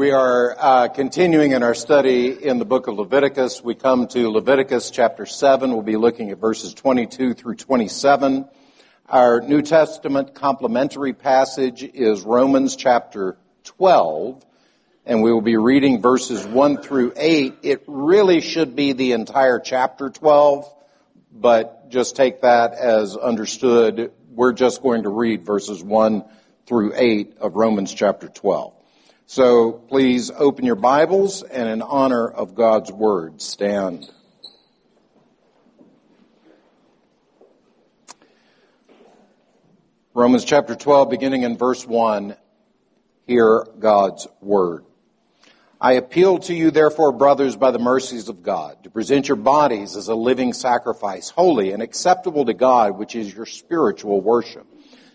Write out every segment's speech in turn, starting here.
We are uh, continuing in our study in the book of Leviticus. We come to Leviticus chapter 7. We'll be looking at verses 22 through 27. Our New Testament complementary passage is Romans chapter 12, and we will be reading verses 1 through 8. It really should be the entire chapter 12, but just take that as understood. We're just going to read verses 1 through 8 of Romans chapter 12. So please open your Bibles and in honor of God's Word, stand. Romans chapter 12, beginning in verse 1, hear God's Word. I appeal to you, therefore, brothers, by the mercies of God, to present your bodies as a living sacrifice, holy and acceptable to God, which is your spiritual worship.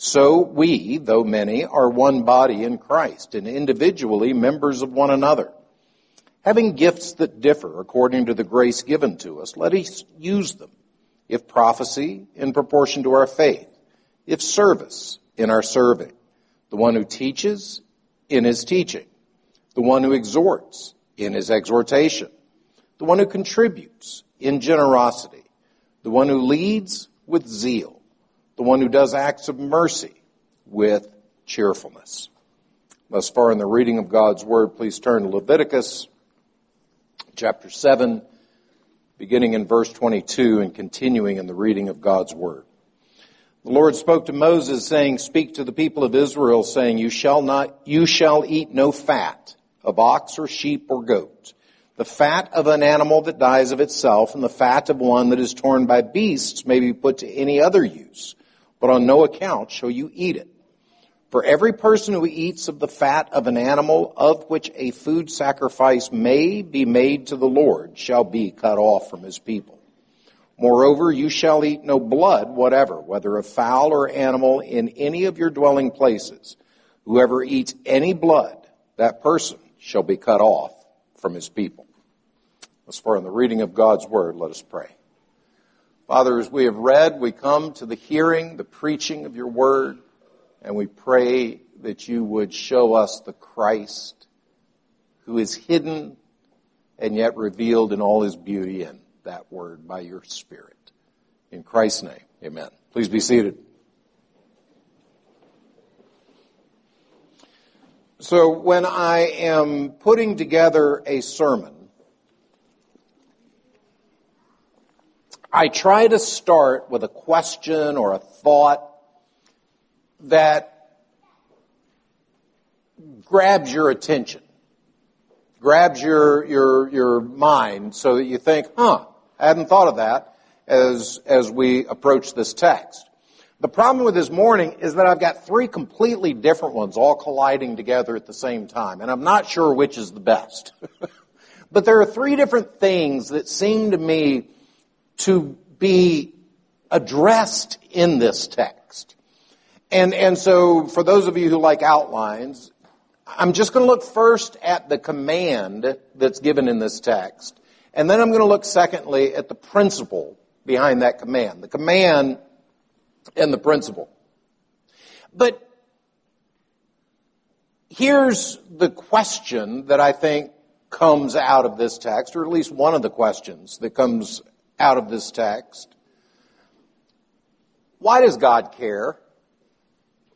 so we, though many, are one body in Christ and individually members of one another. Having gifts that differ according to the grace given to us, let us use them. If prophecy, in proportion to our faith. If service, in our serving. The one who teaches, in his teaching. The one who exhorts, in his exhortation. The one who contributes, in generosity. The one who leads, with zeal the one who does acts of mercy with cheerfulness. Thus far in the reading of God's Word, please turn to Leviticus chapter 7, beginning in verse 22 and continuing in the reading of God's Word. The Lord spoke to Moses saying, speak to the people of Israel saying, you shall not, you shall eat no fat of ox or sheep or goat, the fat of an animal that dies of itself and the fat of one that is torn by beasts may be put to any other use but on no account shall you eat it. For every person who eats of the fat of an animal of which a food sacrifice may be made to the Lord shall be cut off from his people. Moreover, you shall eat no blood whatever, whether of fowl or animal in any of your dwelling places. Whoever eats any blood, that person shall be cut off from his people. As far as the reading of God's word, let us pray. Father, as we have read, we come to the hearing, the preaching of your word, and we pray that you would show us the Christ who is hidden and yet revealed in all his beauty in that word by your Spirit. In Christ's name, amen. Please be seated. So when I am putting together a sermon, I try to start with a question or a thought that grabs your attention, grabs your, your, your mind so that you think, huh, I hadn't thought of that as, as we approach this text. The problem with this morning is that I've got three completely different ones all colliding together at the same time, and I'm not sure which is the best. but there are three different things that seem to me to be addressed in this text. And, and so for those of you who like outlines, I'm just going to look first at the command that's given in this text. And then I'm going to look secondly at the principle behind that command. The command and the principle. But here's the question that I think comes out of this text, or at least one of the questions that comes out of this text. Why does God care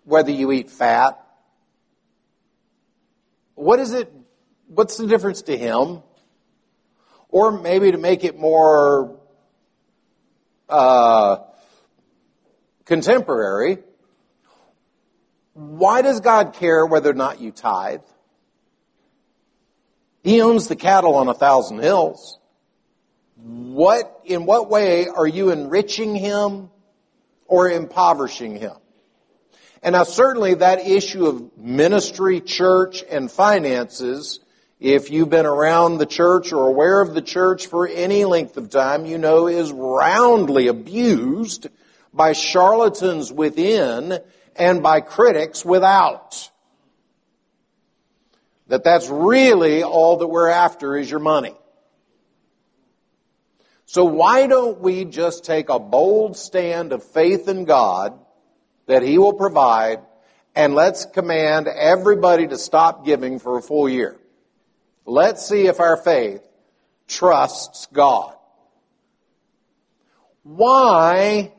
whether you eat fat? What is it? What's the difference to Him? Or maybe to make it more uh, contemporary, why does God care whether or not you tithe? He owns the cattle on a thousand hills. What, in what way are you enriching him or impoverishing him? And now certainly that issue of ministry, church, and finances if you've been around the church or aware of the church for any length of time, you know is roundly abused by charlatans within and by critics without. That that's really all that we're after is your money. So why don't we just take a bold stand of faith in God that He will provide and let's command everybody to stop giving for a full year. Let's see if our faith trusts God. Why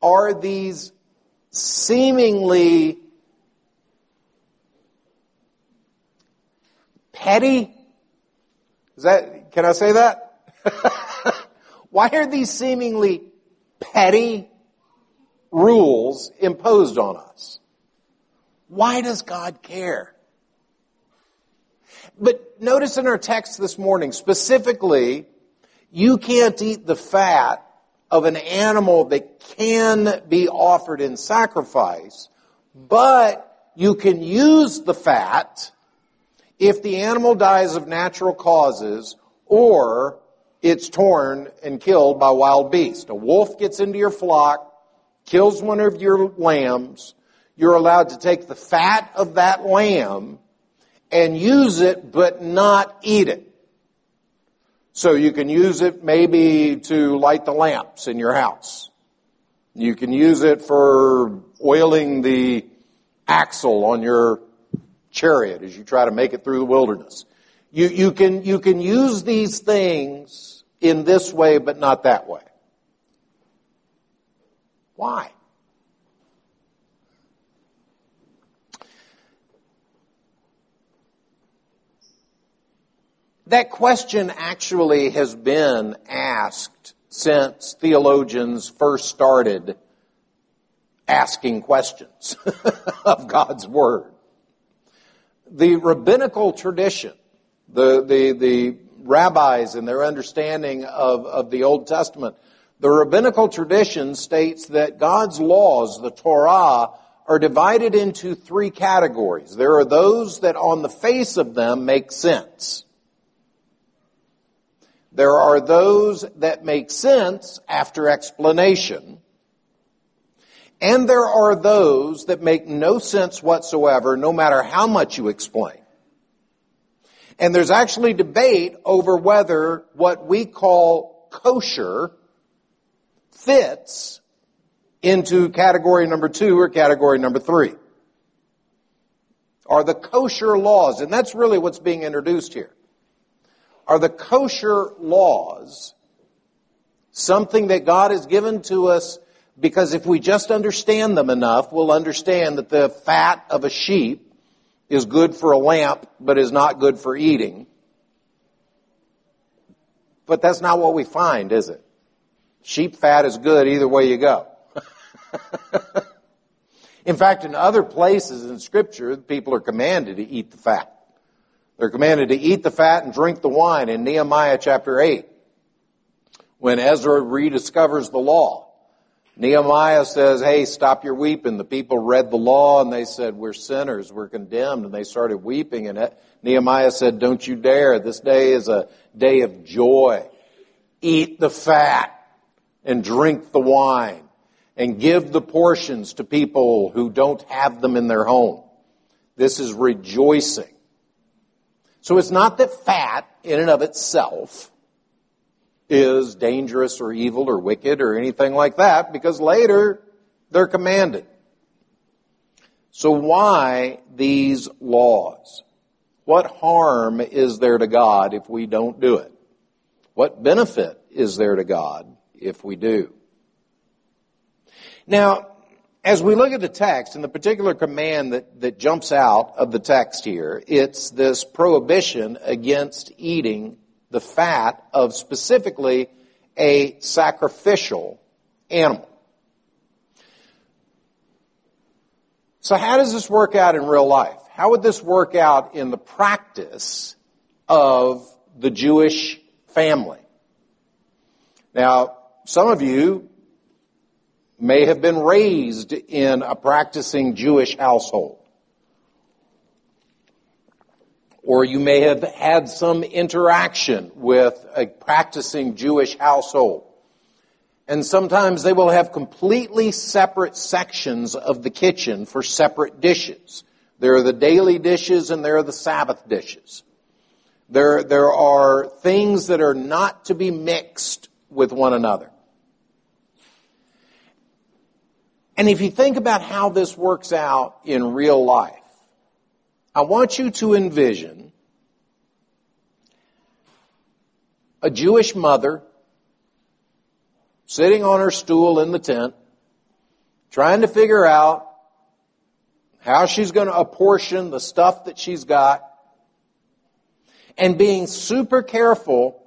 are these seemingly petty? Is that, can I say that? Why are these seemingly petty rules imposed on us? Why does God care? But notice in our text this morning, specifically, you can't eat the fat of an animal that can be offered in sacrifice, but you can use the fat if the animal dies of natural causes or it's torn and killed by wild beast. A wolf gets into your flock, kills one of your lambs, you're allowed to take the fat of that lamb and use it, but not eat it. So you can use it maybe to light the lamps in your house. You can use it for oiling the axle on your chariot as you try to make it through the wilderness. You, you, can, you can use these things in this way, but not that way. Why? That question actually has been asked since theologians first started asking questions of God's Word. The rabbinical tradition, the, the, the rabbis and their understanding of, of the Old Testament, the rabbinical tradition states that God's laws, the Torah, are divided into three categories. There are those that on the face of them make sense. There are those that make sense after explanation. And there are those that make no sense whatsoever, no matter how much you explain. And there's actually debate over whether what we call kosher fits into category number two or category number three. Are the kosher laws, and that's really what's being introduced here are the kosher laws something that God has given to us because if we just understand them enough, we'll understand that the fat of a sheep is good for a lamp, but is not good for eating. But that's not what we find, is it? Sheep fat is good either way you go. in fact, in other places in scripture, people are commanded to eat the fat. They're commanded to eat the fat and drink the wine in Nehemiah chapter 8. When Ezra rediscovers the law, Nehemiah says, hey, stop your weeping. The people read the law and they said, we're sinners, we're condemned, and they started weeping. And Nehemiah said, don't you dare. This day is a day of joy. Eat the fat and drink the wine and give the portions to people who don't have them in their home. This is rejoicing. So it's not that fat in and of itself is dangerous or evil or wicked or anything like that because later they're commanded. So why these laws? What harm is there to God if we don't do it? What benefit is there to God if we do? Now, as we look at the text and the particular command that, that jumps out of the text here, it's this prohibition against eating the fat of specifically a sacrificial animal. So how does this work out in real life? How would this work out in the practice of the Jewish family? Now, some of you may have been raised in a practicing Jewish household. Or you may have had some interaction with a practicing Jewish household. And sometimes they will have completely separate sections of the kitchen for separate dishes. There are the daily dishes and there are the Sabbath dishes. There, there are things that are not to be mixed with one another. And if you think about how this works out in real life, I want you to envision a Jewish mother sitting on her stool in the tent, trying to figure out how she's going to apportion the stuff that she's got, and being super careful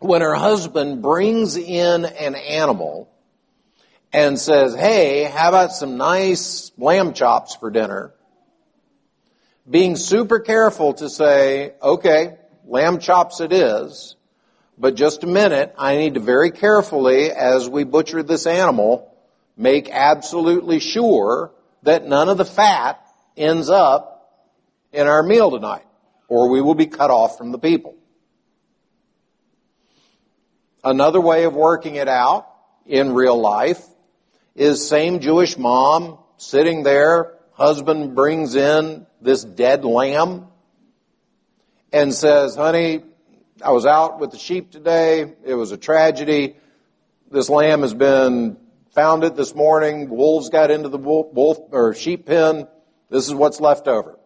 when her husband brings in an animal and says, hey, how about some nice lamb chops for dinner? Being super careful to say, okay, lamb chops it is, but just a minute, I need to very carefully, as we butcher this animal, make absolutely sure that none of the fat ends up in our meal tonight, or we will be cut off from the people. Another way of working it out in real life is same Jewish mom sitting there, husband brings in this dead lamb and says, honey, I was out with the sheep today. It was a tragedy. This lamb has been found it this morning. Wolves got into the wolf, wolf or sheep pen. This is what's left over.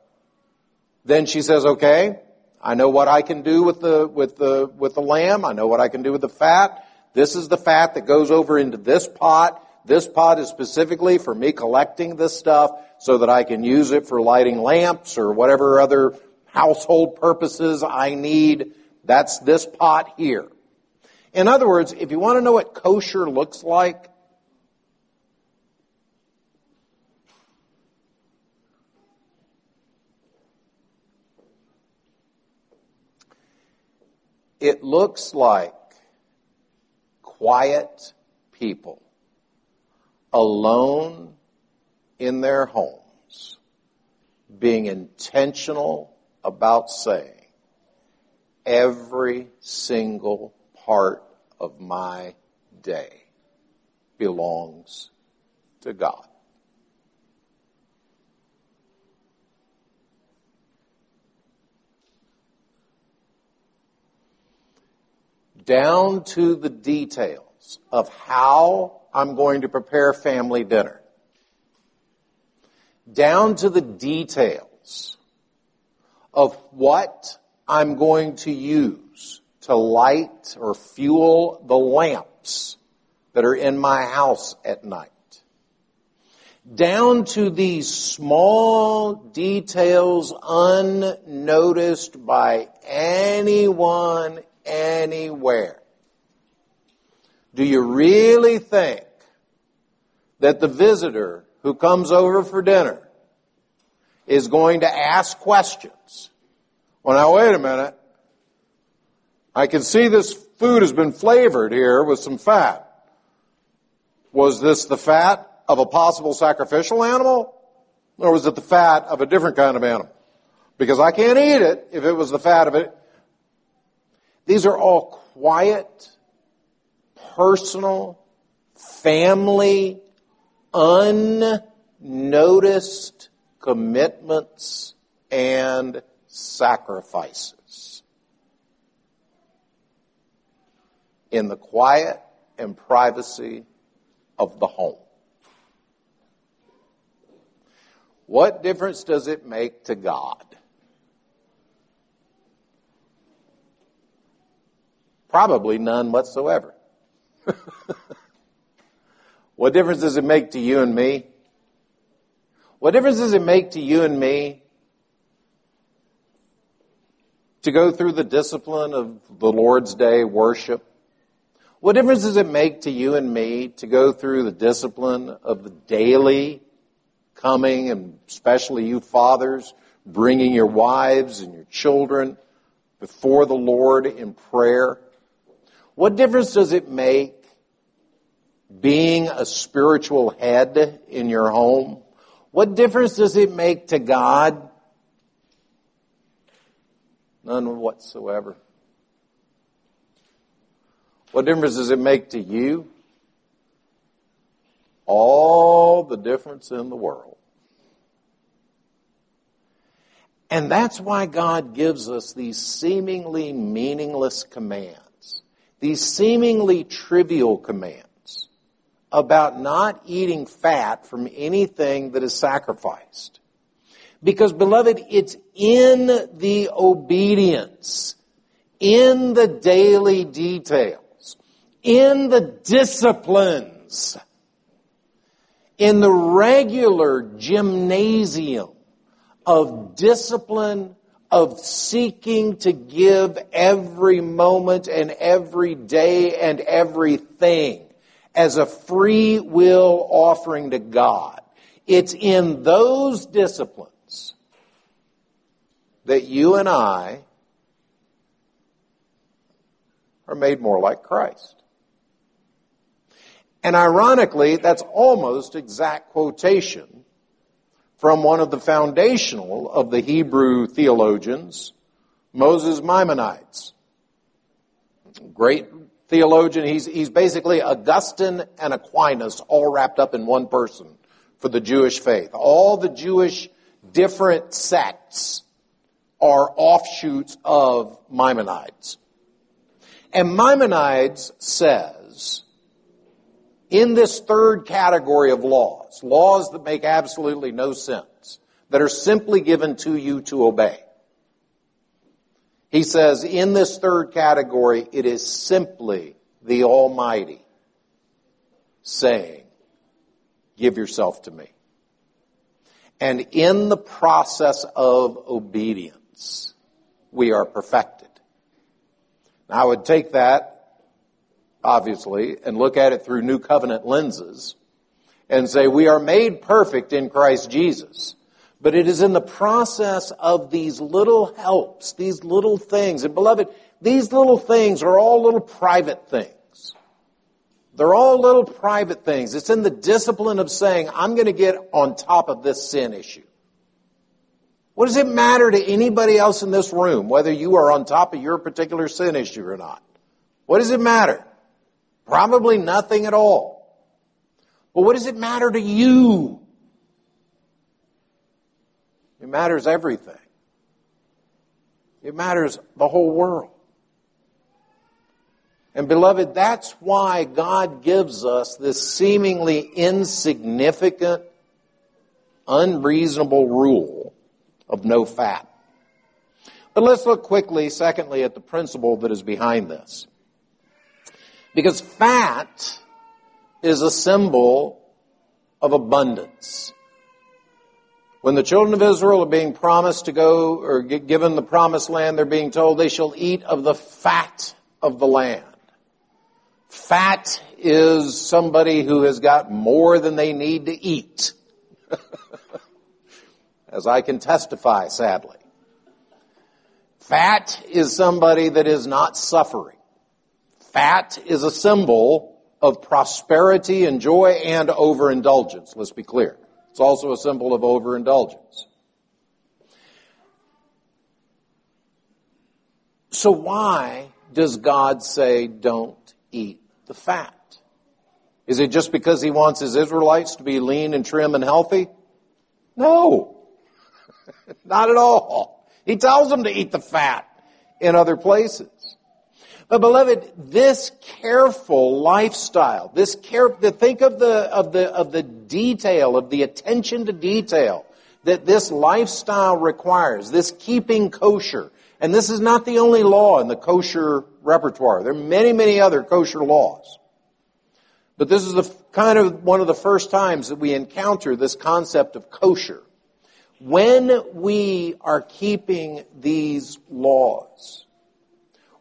Then she says, okay, I know what I can do with the, with the, with the lamb. I know what I can do with the fat. This is the fat that goes over into this pot. This pot is specifically for me collecting this stuff so that I can use it for lighting lamps or whatever other household purposes I need. That's this pot here. In other words, if you want to know what kosher looks like, it looks like quiet people alone in their homes, being intentional about saying, every single part of my day belongs to God. Down to the details of how I'm going to prepare family dinner. Down to the details of what I'm going to use to light or fuel the lamps that are in my house at night. Down to these small details unnoticed by anyone anywhere. Do you really think that the visitor who comes over for dinner is going to ask questions? Well, now wait a minute. I can see this food has been flavored here with some fat. Was this the fat of a possible sacrificial animal? Or was it the fat of a different kind of animal? Because I can't eat it if it was the fat of it. These are all quiet, personal, family, unnoticed commitments and sacrifices. In the quiet and privacy of the home. What difference does it make to God? Probably none whatsoever. what difference does it make to you and me? What difference does it make to you and me to go through the discipline of the Lord's Day worship? What difference does it make to you and me to go through the discipline of the daily coming, and especially you fathers, bringing your wives and your children before the Lord in prayer? What difference does it make being a spiritual head in your home? What difference does it make to God None whatsoever. What difference does it make to you? All the difference in the world. And that's why God gives us these seemingly meaningless commands, these seemingly trivial commands about not eating fat from anything that is sacrificed. Because beloved, it's in the obedience, in the daily details, in the disciplines, in the regular gymnasium of discipline, of seeking to give every moment and every day and everything as a free will offering to God. It's in those disciplines that you and I are made more like Christ. And ironically, that's almost exact quotation from one of the foundational of the Hebrew theologians, Moses Maimonides. Great theologian. He's, he's basically Augustine and Aquinas all wrapped up in one person for the Jewish faith. All the Jewish different sects are offshoots of Maimonides. And Maimonides says in this third category of laws, laws that make absolutely no sense, that are simply given to you to obey. He says, in this third category, it is simply the Almighty saying, give yourself to me. And in the process of obedience, we are perfected. Now, I would take that obviously, and look at it through new covenant lenses and say we are made perfect in Christ Jesus. But it is in the process of these little helps, these little things. And beloved, these little things are all little private things. They're all little private things. It's in the discipline of saying, I'm going to get on top of this sin issue. What does it matter to anybody else in this room whether you are on top of your particular sin issue or not? What does it matter? Probably nothing at all. But what does it matter to you? It matters everything. It matters the whole world. And beloved, that's why God gives us this seemingly insignificant, unreasonable rule of no fat. But let's look quickly, secondly, at the principle that is behind this. Because fat is a symbol of abundance. When the children of Israel are being promised to go or given the promised land, they're being told they shall eat of the fat of the land. Fat is somebody who has got more than they need to eat. As I can testify, sadly. Fat is somebody that is not suffering. Fat is a symbol of prosperity and joy and overindulgence. Let's be clear. It's also a symbol of overindulgence. So why does God say don't eat the fat? Is it just because he wants his Israelites to be lean and trim and healthy? No. Not at all. He tells them to eat the fat in other places. But beloved, this careful lifestyle, this care, think of the, of the, of the detail, of the attention to detail that this lifestyle requires, this keeping kosher. And this is not the only law in the kosher repertoire. There are many, many other kosher laws. But this is the kind of one of the first times that we encounter this concept of kosher. When we are keeping these laws,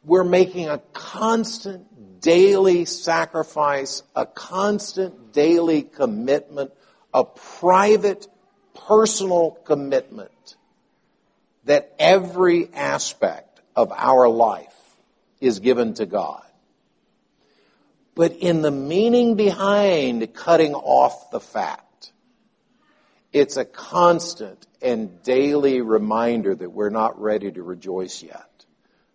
we're making a constant daily sacrifice, a constant daily commitment, a private, personal commitment that every aspect of our life is given to God. But in the meaning behind cutting off the fat, it's a constant and daily reminder that we're not ready to rejoice yet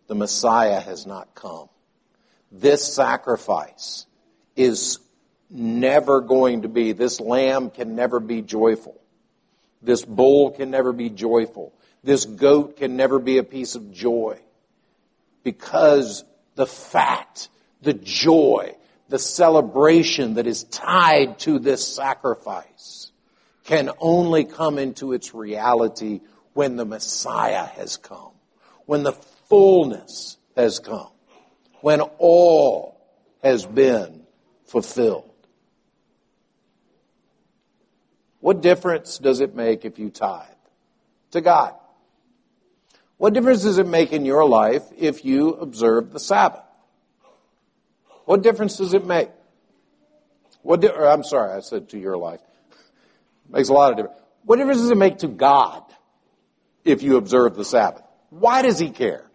the Messiah has not come. This sacrifice is never going to be, this lamb can never be joyful. This bull can never be joyful. This goat can never be a piece of joy. Because the fat, the joy, the celebration that is tied to this sacrifice can only come into its reality when the Messiah has come, when the fullness has come, when all has been fulfilled. What difference does it make if you tithe to God? What difference does it make in your life if you observe the Sabbath? What difference does it make? What di- I'm sorry, I said to your life. Makes a lot of difference. What difference does it make to God if you observe the Sabbath? Why does He care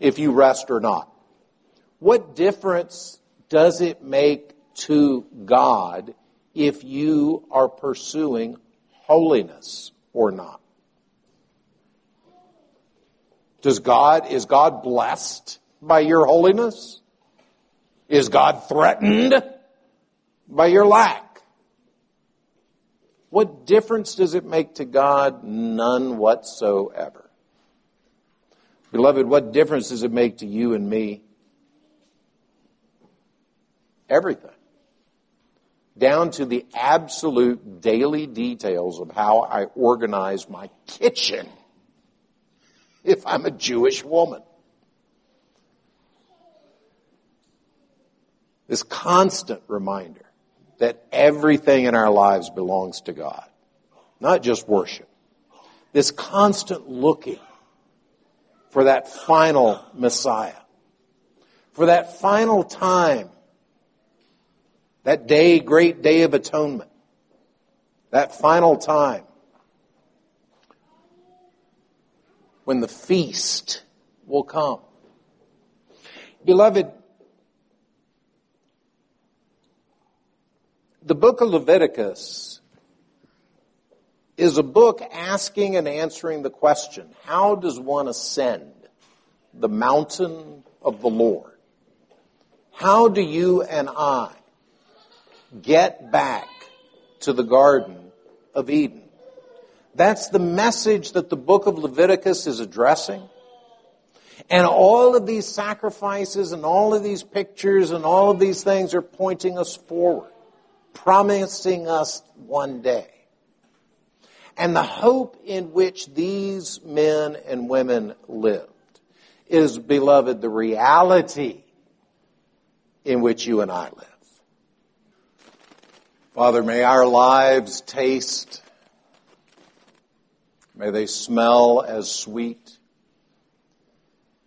if you rest or not? What difference does it make to God if you are pursuing holiness or not? Does God, is God blessed by your holiness? Is God threatened by your lack? What difference does it make to God? None whatsoever. Beloved, what difference does it make to you and me? Everything. Down to the absolute daily details of how I organize my kitchen if I'm a Jewish woman. This constant reminder that everything in our lives belongs to God, not just worship. This constant looking for that final Messiah, for that final time, that day, great day of atonement, that final time when the feast will come. Beloved, the book of Leviticus is a book asking and answering the question, how does one ascend the mountain of the Lord? How do you and I get back to the Garden of Eden? That's the message that the book of Leviticus is addressing. And all of these sacrifices and all of these pictures and all of these things are pointing us forward promising us one day. And the hope in which these men and women lived is, beloved, the reality in which you and I live. Father, may our lives taste, may they smell as sweet,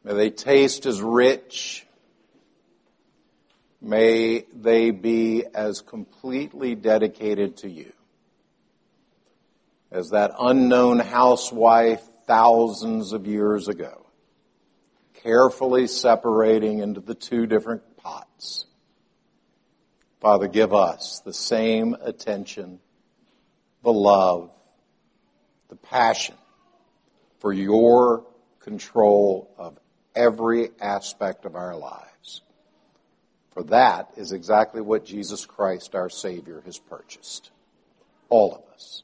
may they taste as rich, May they be as completely dedicated to you as that unknown housewife thousands of years ago, carefully separating into the two different pots. Father, give us the same attention, the love, the passion for your control of every aspect of our lives. For that is exactly what Jesus Christ, our Savior, has purchased. All of us.